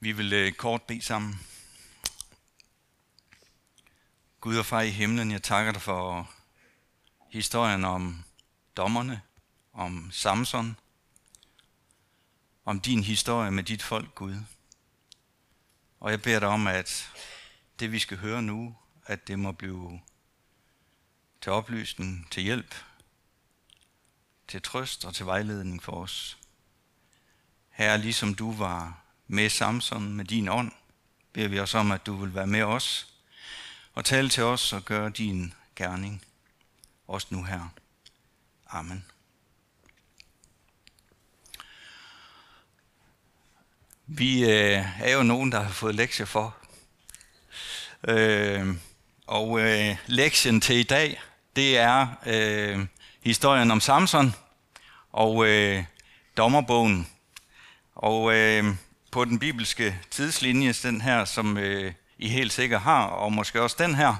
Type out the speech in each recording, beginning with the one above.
Vi vil øh, kort bede sammen. Gud og far i himlen, jeg takker dig for historien om dommerne, om Samson, om din historie med dit folk, Gud. Og jeg beder dig om, at det vi skal høre nu, at det må blive til oplysning, til hjælp, til trøst og til vejledning for os. Herre, ligesom du var med Samson med din ånd, beder vi os om, at du vil være med os og tale til os og gøre din gerning. Også nu her. Amen. Vi øh, er jo nogen, der har fået lektier for. Øh, og øh, lektien til i dag, det er øh, historien om Samson og øh, dommerbogen. Og øh, på den bibelske tidslinje, den her, som øh, I helt sikkert har, og måske også den her,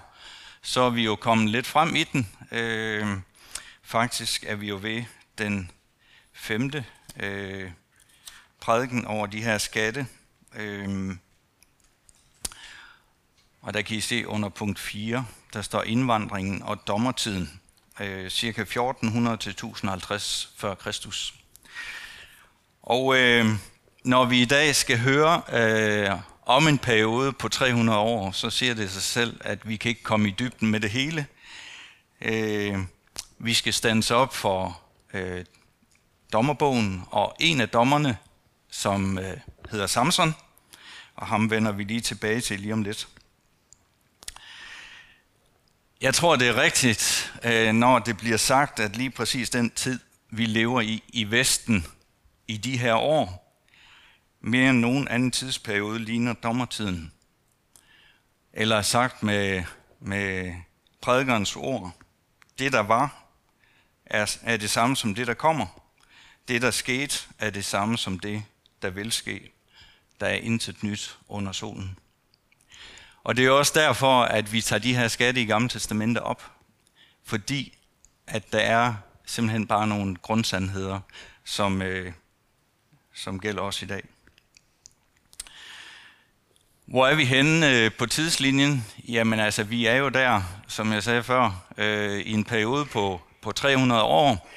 så er vi jo kommet lidt frem i den. Øh, faktisk er vi jo ved den femte øh, prædiken over de her skatte. Øh, og der kan I se under punkt 4, der står indvandringen og dommertiden, øh, cirka 1400 til 1050 før Kristus. Og øh, når vi i dag skal høre øh, om en periode på 300 år, så siger det sig selv, at vi kan ikke komme i dybden med det hele. Øh, vi skal stands op for øh, dommerbogen, og en af dommerne, som øh, hedder Samson, og ham vender vi lige tilbage til lige om lidt. Jeg tror, det er rigtigt, øh, når det bliver sagt, at lige præcis den tid, vi lever i i Vesten i de her år, mere end nogen anden tidsperiode ligner dommertiden. Eller sagt med, med prædikernes ord, det der var, er, er det samme som det der kommer. Det der skete, er det samme som det, der vil ske. Der er intet nyt under solen. Og det er også derfor, at vi tager de her skatte i Gamle Testamente op. Fordi at der er simpelthen bare nogle grundsandheder, som, øh, som gælder os i dag. Hvor er vi henne øh, på tidslinjen? Jamen altså, vi er jo der, som jeg sagde før, øh, i en periode på, på 300 år.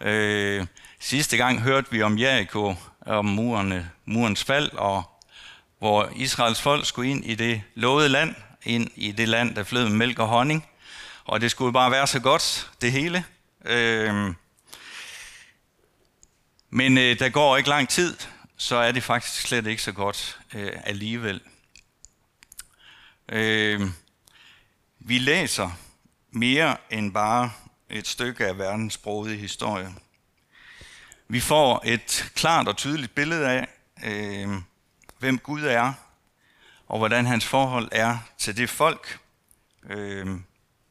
Øh, sidste gang hørte vi om Jericho, om murene, øh, murens fald, og hvor Israels folk skulle ind i det lovede land, ind i det land, der flød med mælk og honning. Og det skulle bare være så godt, det hele. Øh, men øh, der går ikke lang tid, så er det faktisk slet ikke så godt øh, alligevel. Øh, vi læser mere end bare et stykke af verdens sprogede historie. Vi får et klart og tydeligt billede af, øh, hvem Gud er, og hvordan hans forhold er til det folk, øh,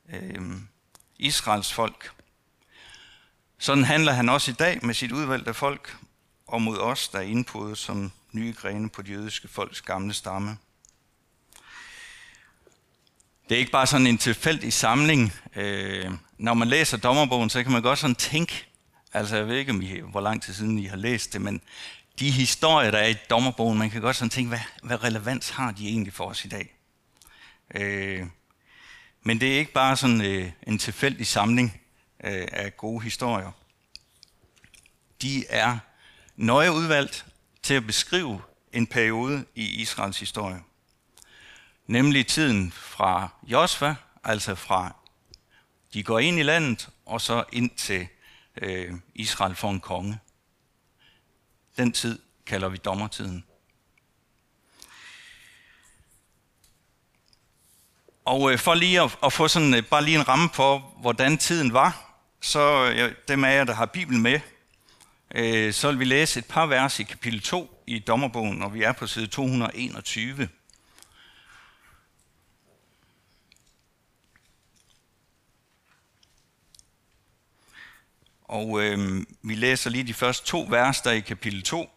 øh, Israels folk. Sådan handler han også i dag med sit udvalgte folk, og mod os, der er indpodet som nye grene på de jødiske folks gamle stamme. Det er ikke bare sådan en tilfældig samling. Øh, når man læser dommerbogen, så kan man godt sådan tænke, altså jeg ved ikke, om I, hvor lang tid siden I har læst det, men de historier, der er i dommerbogen, man kan godt sådan tænke, hvad, hvad relevans har de egentlig for os i dag? Øh, men det er ikke bare sådan øh, en tilfældig samling øh, af gode historier. De er nøje udvalgt til at beskrive en periode i Israels historie nemlig tiden fra Josva, altså fra de går ind i landet, og så ind til øh, Israel for en konge. Den tid kalder vi dommertiden. Og øh, for lige at, at få sådan, øh, bare lige en ramme for, hvordan tiden var, så øh, dem af jer, der har Bibelen med, øh, så vil vi læse et par vers i kapitel 2 i dommerbogen, og vi er på side 221. Og øh, vi læser lige de første to vers, der i kapitel 2.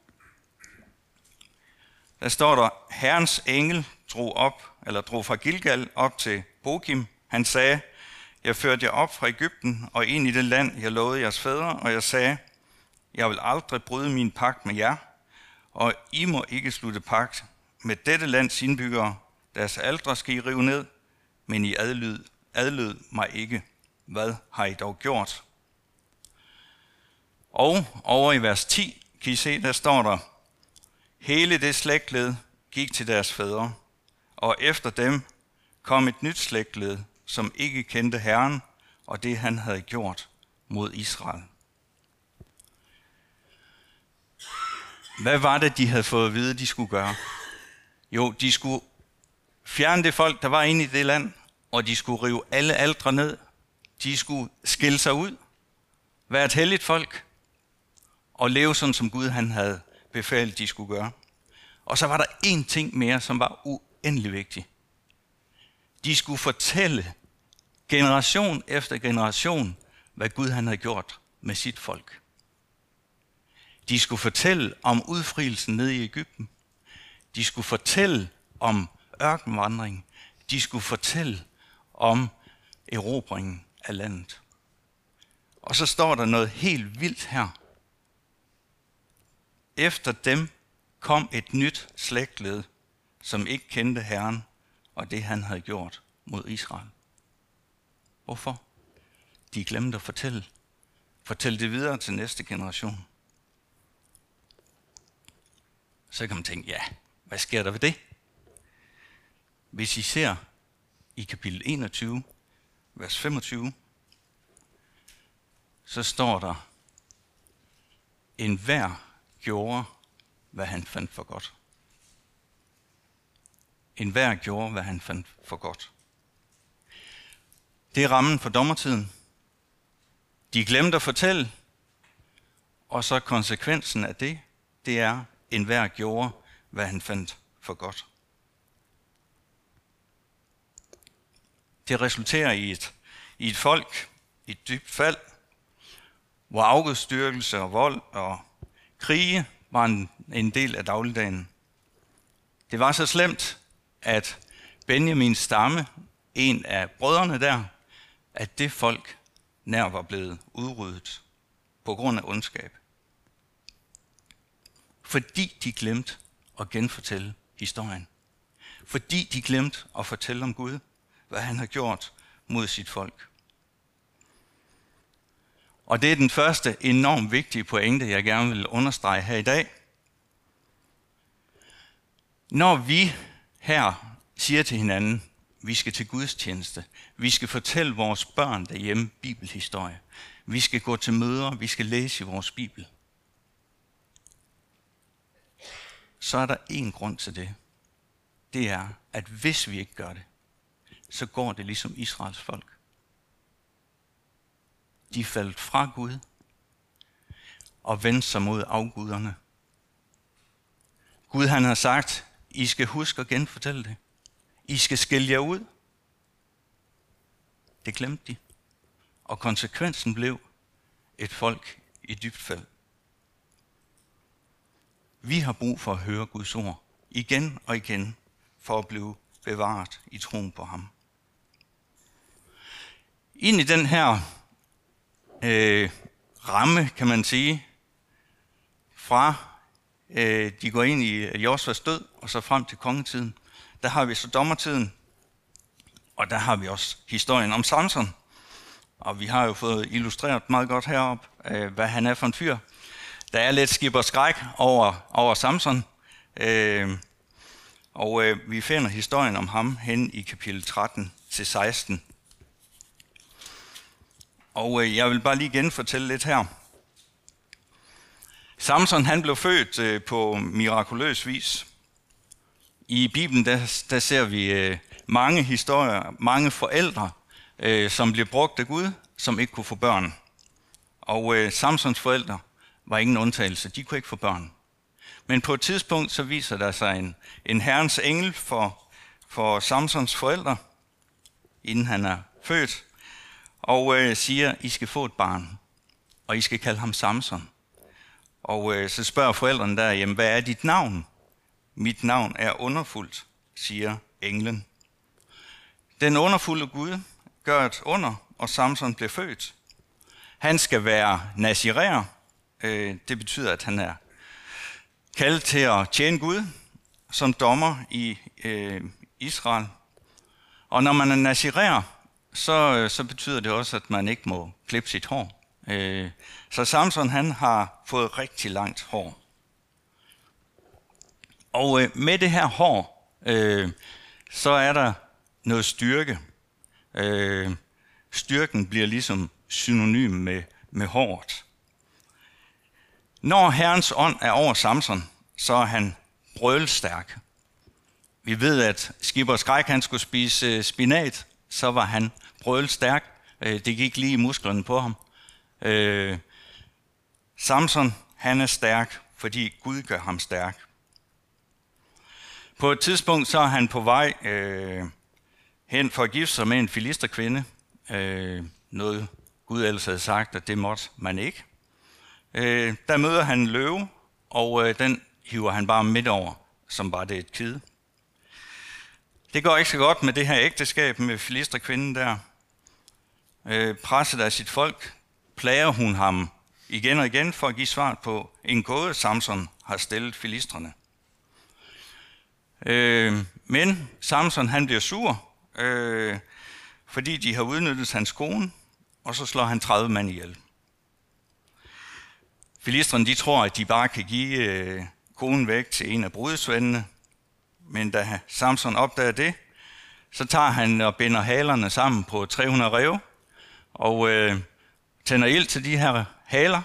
Der står der, Herrens engel drog op, eller drog fra Gilgal op til Bokim. Han sagde, jeg førte jer op fra Ægypten og ind i det land, jeg lovede jeres fædre, og jeg sagde, jeg vil aldrig bryde min pagt med jer, og I må ikke slutte pagt med dette lands indbyggere, deres aldre skal I rive ned, men I adlyd, adlyd mig ikke. Hvad har I dog gjort? Og over i vers 10 kan I se, der står der, Hele det slægtled gik til deres fædre, og efter dem kom et nyt slægtled, som ikke kendte Herren og det, han havde gjort mod Israel. Hvad var det, de havde fået at vide, de skulle gøre? Jo, de skulle fjerne det folk, der var inde i det land, og de skulle rive alle aldre ned. De skulle skille sig ud, være et helligt folk, og leve sådan, som Gud han havde befalet, de skulle gøre. Og så var der en ting mere, som var uendelig vigtig. De skulle fortælle generation efter generation, hvad Gud han havde gjort med sit folk. De skulle fortælle om udfrielsen nede i Ægypten. De skulle fortælle om ørkenvandring. De skulle fortælle om erobringen af landet. Og så står der noget helt vildt her. Efter dem kom et nyt slægtled, som ikke kendte Herren og det, han havde gjort mod Israel. Hvorfor? De glemte at fortælle. Fortæl det videre til næste generation. Så kan man tænke, ja, hvad sker der ved det? Hvis I ser i kapitel 21, vers 25, så står der, en hver gjorde, hvad han fandt for godt. En hver gjorde, hvad han fandt for godt. Det er rammen for dommertiden. De glemte at fortælle, og så konsekvensen af det, det er, en hver gjorde, hvad han fandt for godt. Det resulterer i et, i et folk, i et dybt fald, hvor afgudstyrkelse og vold og krige var en, en del af dagligdagen. Det var så slemt, at Benjamins stamme, en af brødrene der, at det folk nær var blevet udryddet på grund af ondskab. Fordi de glemte at genfortælle historien. Fordi de glemte at fortælle om Gud, hvad han har gjort mod sit folk. Og det er den første enormt vigtige pointe, jeg gerne vil understrege her i dag. Når vi her siger til hinanden, vi skal til Guds tjeneste, vi skal fortælle vores børn derhjemme bibelhistorie, vi skal gå til møder, vi skal læse i vores bibel, så er der en grund til det. Det er, at hvis vi ikke gør det, så går det ligesom Israels folk. De faldt fra Gud og vendte sig mod afguderne. Gud han har sagt, I skal huske at genfortælle det. I skal skille jer ud. Det glemte de. Og konsekvensen blev et folk i dybt fald. Vi har brug for at høre Guds ord igen og igen for at blive bevaret i troen på ham. Ind i den her øh, ramme, kan man sige, fra øh, de går ind i Josvas død og så frem til kongetiden, der har vi så dommertiden, og der har vi også historien om Samson. Og vi har jo fået illustreret meget godt herop, øh, hvad han er for en fyr. Der er lidt skib og skræk over, over Samson. Øh, og øh, vi finder historien om ham hen i kapitel 13 til 16. Og øh, jeg vil bare lige genfortælle lidt her. Samson han blev født øh, på mirakuløs vis. I Bibelen der, der ser vi øh, mange historier, mange forældre, øh, som bliver brugt af Gud, som ikke kunne få børn. Og øh, Samsons forældre var ingen undtagelse. De kunne ikke få børn. Men på et tidspunkt så viser der sig en, en herrens engel for, for Samsons forældre, inden han er født, og øh, siger, I skal få et barn, og I skal kalde ham Samson. Og øh, så spørger forældrene der, jamen, hvad er dit navn? Mit navn er underfuldt, siger englen. Den underfulde Gud gør et under, og Samson bliver født. Han skal være nazirer. Øh, det betyder, at han er kaldet til at tjene Gud. som dommer i øh, Israel. Og når man er nazirer, så, øh, så betyder det også, at man ikke må klippe sit hår. Øh, så Samson han har fået rigtig langt hår. Og øh, med det her hår, øh, så er der noget styrke. Øh, styrken bliver ligesom synonym med, med håret. Når Herrens ånd er over Samson, så er han brølstærk. Vi ved, at Skipper Skræk han skulle spise øh, spinat, så var han brølstærk. Øh, det gik lige i musklerne på ham. Øh, Samson, han er stærk, fordi Gud gør ham stærk. På et tidspunkt så er han på vej øh, hen for at gifte sig med en filisterkvinde. Øh, noget Gud ellers havde sagt, at det måtte man ikke. Øh, der møder han en løve, og øh, den hiver han bare midt over, som bare det er et kide. Det går ikke så godt med det her ægteskab med filisterkvinden der. Øh, presset af sit folk plager hun ham igen og igen for at give svar på en gåde, Samson har stillet filistrene. Øh, men Samson han bliver sur, øh, fordi de har udnyttet hans kone, og så slår han 30 mand ihjel. Filistrene de tror, at de bare kan give øh, konen væk til en af brudesvendene, men da Samson opdager det, så tager han og binder halerne sammen på 300 rev, og øh, tænder ild til de her haler,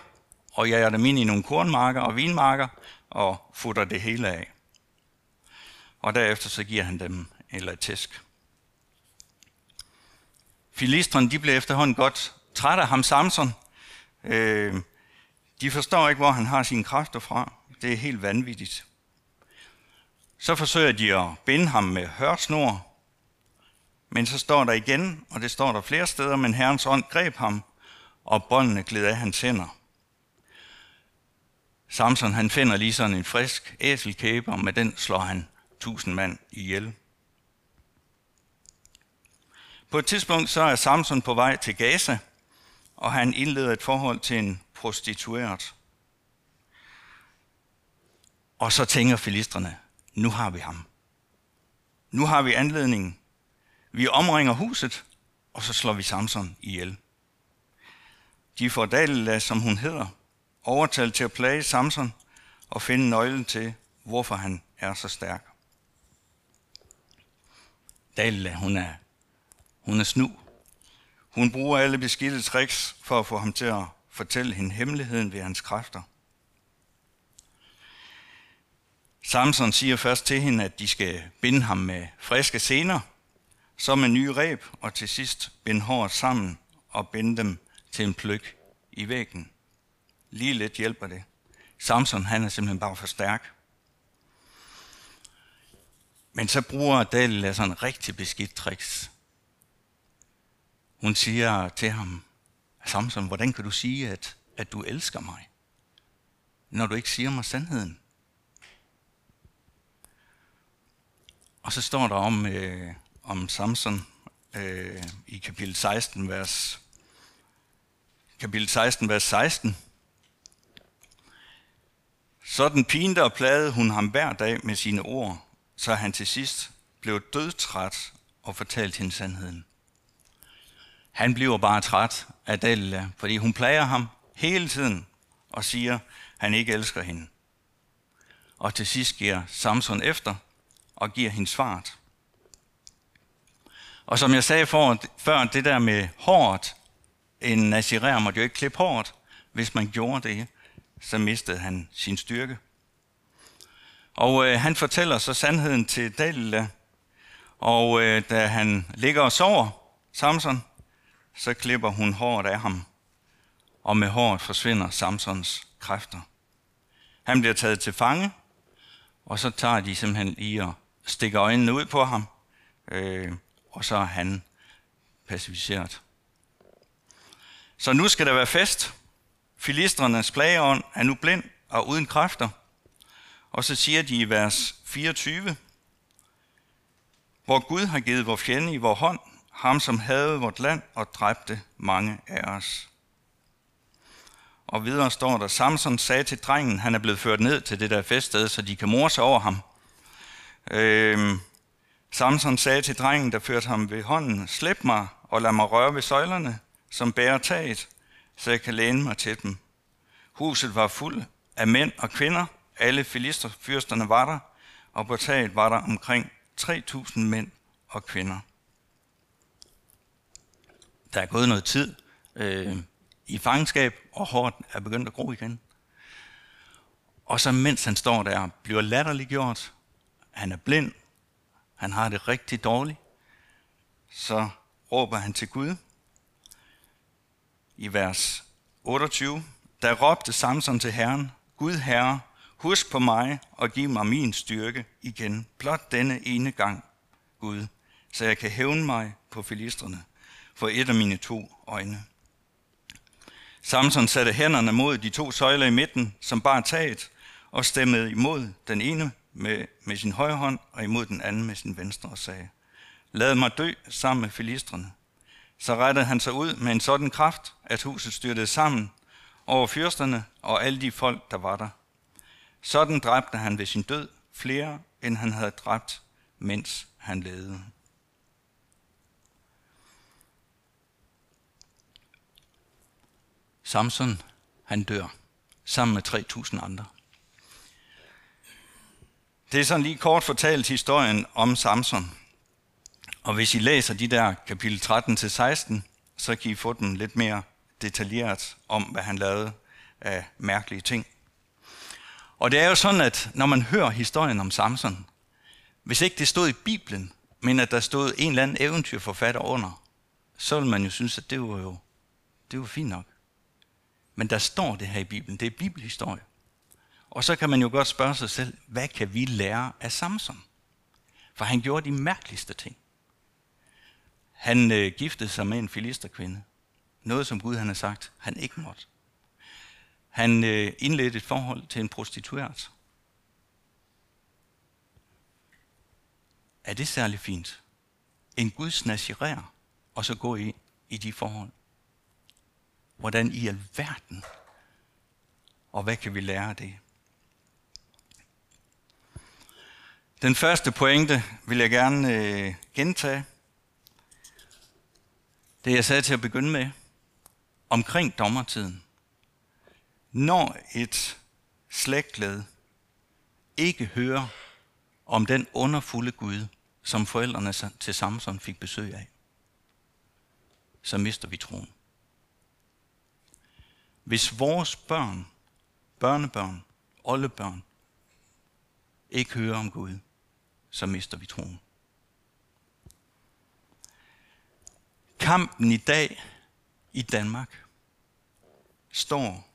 og jager dem ind i nogle kornmarker og vinmarker, og futter det hele af. Og derefter så giver han dem eller tæsk. Filistrene de blev efterhånden godt trætte af ham Samson. Øh, de forstår ikke, hvor han har sine kræfter fra. Det er helt vanvittigt. Så forsøger de at binde ham med hørsnor, men så står der igen, og det står der flere steder, men Herrens ånd greb ham, og båndene gled af hans hænder. Samson han finder lige sådan en frisk æselkæbe, og med den slår han tusind mand ihjel. På et tidspunkt så er Samson på vej til Gaza, og han indleder et forhold til en prostitueret. Og så tænker filistrene, nu har vi ham. Nu har vi anledningen. Vi omringer huset, og så slår vi Samson ihjel. De får Dalila, som hun hedder, overtalt til at plage Samson og finde nøglen til, hvorfor han er så stærk. Dalila, hun er, hun er snu. Hun bruger alle beskidte tricks for at få ham til at fortælle hende hemmeligheden ved hans kræfter. Samson siger først til hende, at de skal binde ham med friske sener, så med nye reb, og til sidst binde håret sammen og binde dem til en pløk i væggen. Lige lidt hjælper det. Samson han er simpelthen bare for stærk. Men så bruger Dalila sådan en rigtig beskidt tricks. Hun siger til ham, Samson, hvordan kan du sige, at, at du elsker mig, når du ikke siger mig sandheden? Og så står der om, øh, om Samson øh, i kapitel 16, vers, kapitel 16, vers 16. Sådan pinte og plagede hun ham hver dag med sine ord, så han til sidst blev dødtræt og fortalte hende sandheden. Han bliver bare træt af Dalila, fordi hun plager ham hele tiden og siger, at han ikke elsker hende. Og til sidst giver Samson efter og giver hende svaret. Og som jeg sagde for, før, det der med håret, en nazirer måtte jo ikke klippe håret. Hvis man gjorde det, så mistede han sin styrke. Og øh, han fortæller så sandheden til Dalila, og øh, da han ligger og sover, Samson, så klipper hun håret af ham, og med håret forsvinder Samsons kræfter. Han bliver taget til fange, og så tager de simpelthen lige og stikker øjnene ud på ham, øh, og så er han pacificeret. Så nu skal der være fest. Filistrenes plageånd er nu blind og uden kræfter. Og så siger de i vers 24, hvor Gud har givet vor fjende i vor hånd, ham som havde vort land og dræbte mange af os. Og videre står der, Samson sagde til drengen, han er blevet ført ned til det der feststed, så de kan morse over ham. Øh, Samson sagde til drengen, der førte ham ved hånden, slip mig og lad mig røre ved søjlerne, som bærer taget, så jeg kan læne mig til dem. Huset var fuld af mænd og kvinder. Alle filisterfyrsterne var der, og på taget var der omkring 3.000 mænd og kvinder. Der er gået noget tid øh, i fangenskab, og hårdt er begyndt at gro igen. Og så mens han står der, bliver latterliggjort, han er blind, han har det rigtig dårligt, så råber han til Gud. I vers 28, der råbte Samson til Herren, Gud Herre, husk på mig og giv mig min styrke igen, blot denne ene gang, Gud, så jeg kan hævne mig på filistrene for et af mine to øjne. Samson satte hænderne mod de to søjler i midten, som bar taget, og stemmede imod den ene med, med sin højre hånd og imod den anden med sin venstre og sagde, Lad mig dø sammen med filistrene. Så rettede han sig ud med en sådan kraft, at huset styrtede sammen over fyrsterne og alle de folk, der var der. Sådan dræbte han ved sin død flere, end han havde dræbt, mens han levede. Samson, han dør, sammen med 3.000 andre. Det er sådan lige kort fortalt historien om Samson. Og hvis I læser de der kapitel 13-16, så kan I få dem lidt mere detaljeret om, hvad han lavede af mærkelige ting. Og det er jo sådan, at når man hører historien om Samson, hvis ikke det stod i Bibelen, men at der stod en eller anden eventyrforfatter under, så vil man jo synes, at det var jo det var fint nok. Men der står det her i Bibelen. Det er bibelhistorie. Og så kan man jo godt spørge sig selv, hvad kan vi lære af Samson? For han gjorde de mærkeligste ting. Han øh, giftede sig med en filisterkvinde. Noget, som Gud han har sagt, han ikke måtte. Han øh, indledte et forhold til en prostitueret. Er det særlig fint? En Gud snasserer, og så gå i, i de forhold. Hvordan i alverden? Og hvad kan vi lære af det? Den første pointe vil jeg gerne øh, gentage. Det jeg sagde til at begynde med, omkring dommertiden. Når et slægtled ikke hører om den underfulde Gud, som forældrene til Samson fik besøg af, så mister vi troen. Hvis vores børn, børnebørn, oldebørn, ikke hører om Gud, så mister vi troen. Kampen i dag i Danmark står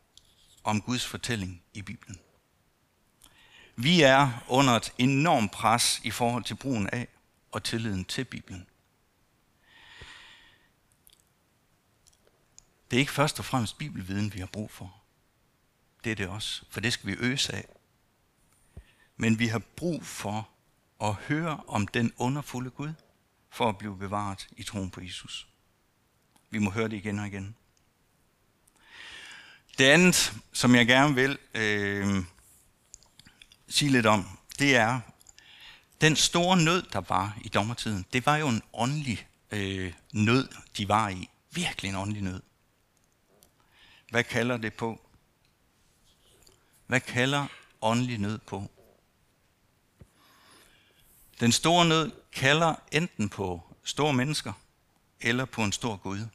om Guds fortælling i Bibelen. Vi er under et enormt pres i forhold til brugen af og tilliden til Bibelen. Det er ikke først og fremmest bibelviden, vi har brug for. Det er det også, for det skal vi øse af. Men vi har brug for at høre om den underfulde Gud, for at blive bevaret i troen på Jesus. Vi må høre det igen og igen. Det andet, som jeg gerne vil øh, sige lidt om, det er, den store nød, der var i dommertiden, det var jo en åndelig øh, nød, de var i. Virkelig en åndelig nød. Hvad kalder det på? Hvad kalder åndelig nød på? Den store nød kalder enten på store mennesker eller på en stor Gud.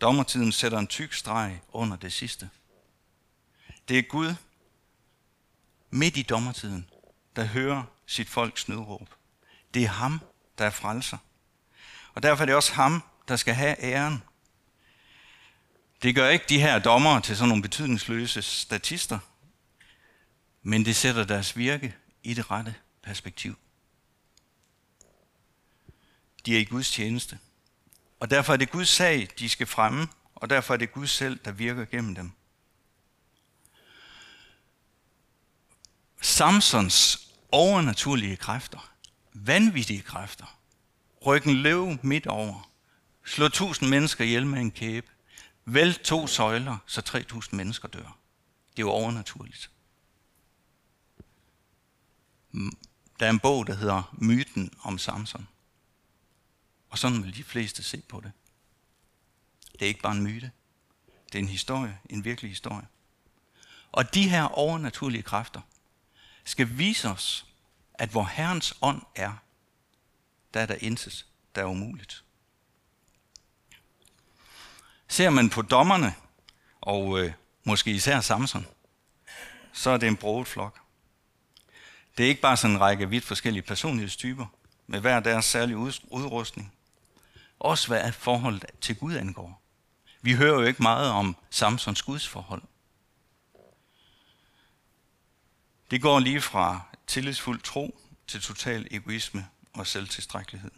Dommertiden sætter en tyk streg under det sidste. Det er Gud midt i dommertiden, der hører sit folks nødråb. Det er ham, der er frelser. Og derfor er det også ham, der skal have æren. Det gør ikke de her dommere til sådan nogle betydningsløse statister, men det sætter deres virke i det rette perspektiv. De er i Guds tjeneste. Og derfor er det Guds sag, de skal fremme, og derfor er det Gud selv, der virker gennem dem. Samsons overnaturlige kræfter, vanvittige kræfter, rykken løv midt over, slå tusind mennesker ihjel med en kæbe, vælt to søjler, så tre tusind mennesker dør. Det er jo overnaturligt der er en bog, der hedder Myten om Samson. Og sådan vil de fleste se på det. Det er ikke bare en myte. Det er en historie, en virkelig historie. Og de her overnaturlige kræfter skal vise os, at hvor Herrens ånd er, der er der intet, der er umuligt. Ser man på dommerne, og øh, måske især Samson, så er det en broet flok. Det er ikke bare sådan en række vidt forskellige personlighedstyper, med hver deres særlige udrustning. Også hvad forholdet til Gud angår. Vi hører jo ikke meget om Samsons gudsforhold. Det går lige fra tillidsfuld tro til total egoisme og selvtilstrækkelighed.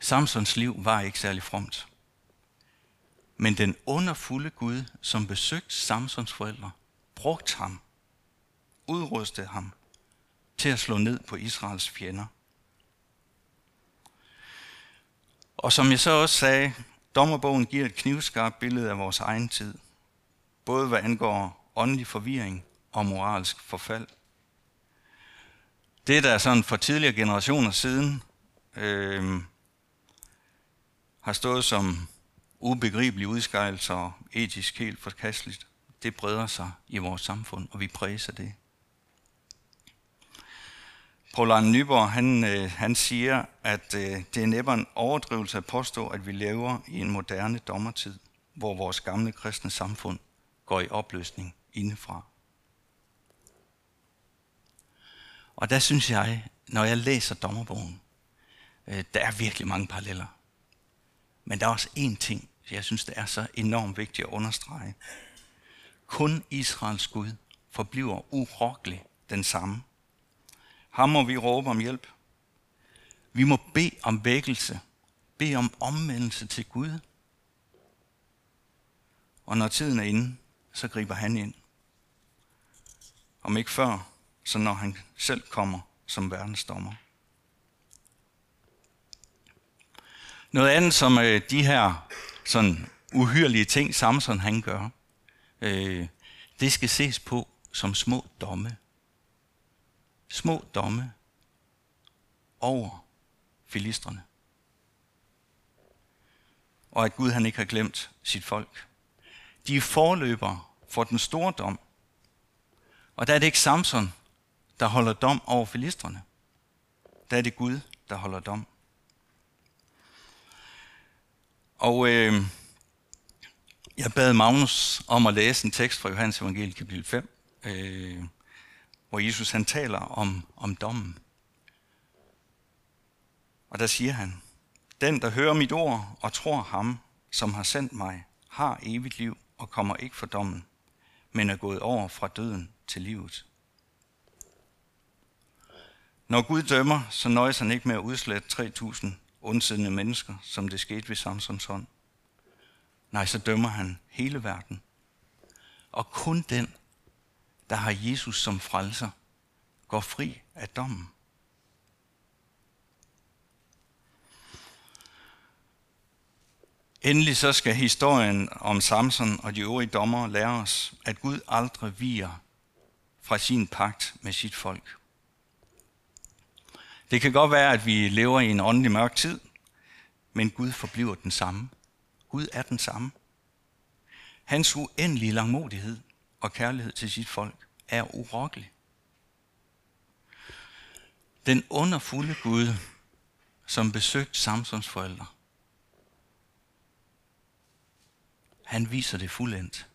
Samsons liv var ikke særlig fromt. Men den underfulde Gud, som besøgte Samsons forældre, brugte ham, udrustede ham til at slå ned på Israels fjender. Og som jeg så også sagde, dommerbogen giver et knivskarpt billede af vores egen tid, både hvad angår åndelig forvirring og moralsk forfald. Det, der sådan for tidligere generationer siden øh, har stået som ubegribelige udskejelser og etisk helt forkasteligt, det breder sig i vores samfund, og vi præser det. Paul Arne Nyborg, han, øh, han siger, at øh, det er næppe en overdrivelse at påstå, at vi lever i en moderne dommertid, hvor vores gamle kristne samfund går i opløsning indefra. Og der synes jeg, når jeg læser dommerbogen, øh, der er virkelig mange paralleller. Men der er også én ting, jeg synes, det er så enormt vigtigt at understrege. Kun Israels Gud forbliver urokkelig den samme. Ham må vi råbe om hjælp. Vi må bede om vækkelse. Bede om omvendelse til Gud. Og når tiden er inde, så griber han ind. Om ikke før, så når han selv kommer som verdensdommer. Noget andet, som øh, de her sådan uhyrlige ting, Samson han gør, øh, det skal ses på som små domme. Små domme over filistrene. Og at Gud han ikke har glemt sit folk. De er forløber for den store dom. Og der er det ikke Samson, der holder dom over filistrene. Der er det Gud, der holder dom. Og øh, jeg bad Magnus om at læse en tekst fra Johannes Evangeliet kapitel 5, øh, hvor Jesus han taler om, om dommen. Og der siger han, den der hører mit ord og tror ham, som har sendt mig, har evigt liv og kommer ikke for dommen, men er gået over fra døden til livet. Når Gud dømmer, så nøjes han ikke med at udslette 3.000 ondsindede mennesker, som det skete ved Samsons hånd. Nej, så dømmer han hele verden. Og kun den, der har Jesus som frelser, går fri af dommen. Endelig så skal historien om Samson og de øvrige dommere lære os, at Gud aldrig viger fra sin pagt med sit folk. Det kan godt være, at vi lever i en åndelig mørk tid, men Gud forbliver den samme. Gud er den samme. Hans uendelige langmodighed og kærlighed til sit folk er urokkelig. Den underfulde Gud, som besøgte Samsons forældre, han viser det fuldendt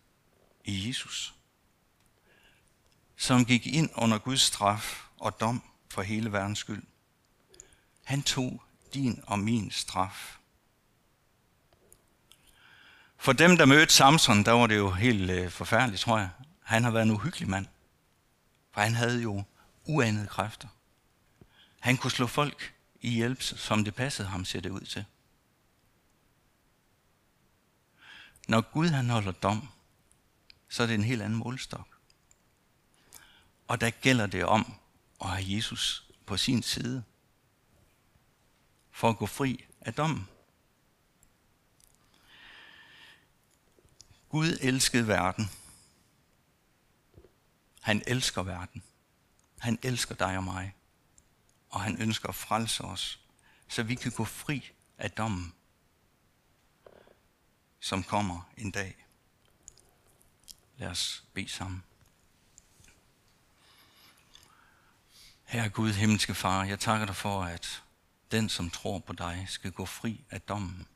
i Jesus, som gik ind under Guds straf og dom for hele verdens skyld. Han tog din og min straf. For dem, der mødte Samson, der var det jo helt øh, forfærdeligt, tror jeg. Han har været en uhyggelig mand. For han havde jo uanede kræfter. Han kunne slå folk i hjælp, som det passede ham, ser det ud til. Når Gud han holder dom, så er det en helt anden målstok. Og der gælder det om at have Jesus på sin side for at gå fri af dommen. Gud elskede verden. Han elsker verden. Han elsker dig og mig, og han ønsker at frelse os, så vi kan gå fri af dommen, som kommer en dag. Lad os bede sammen. Herre Gud, himmelske Far, jeg takker dig for, at den, som tror på dig, skal gå fri af dommen.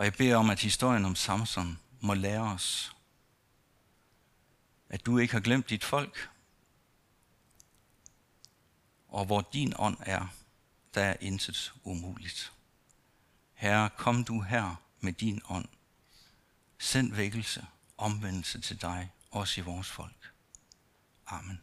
Og jeg beder om, at historien om Samson må lære os, at du ikke har glemt dit folk, og hvor din ånd er, der er intet umuligt. Herre, kom du her med din ånd. Send vækkelse, omvendelse til dig, også i vores folk. Amen.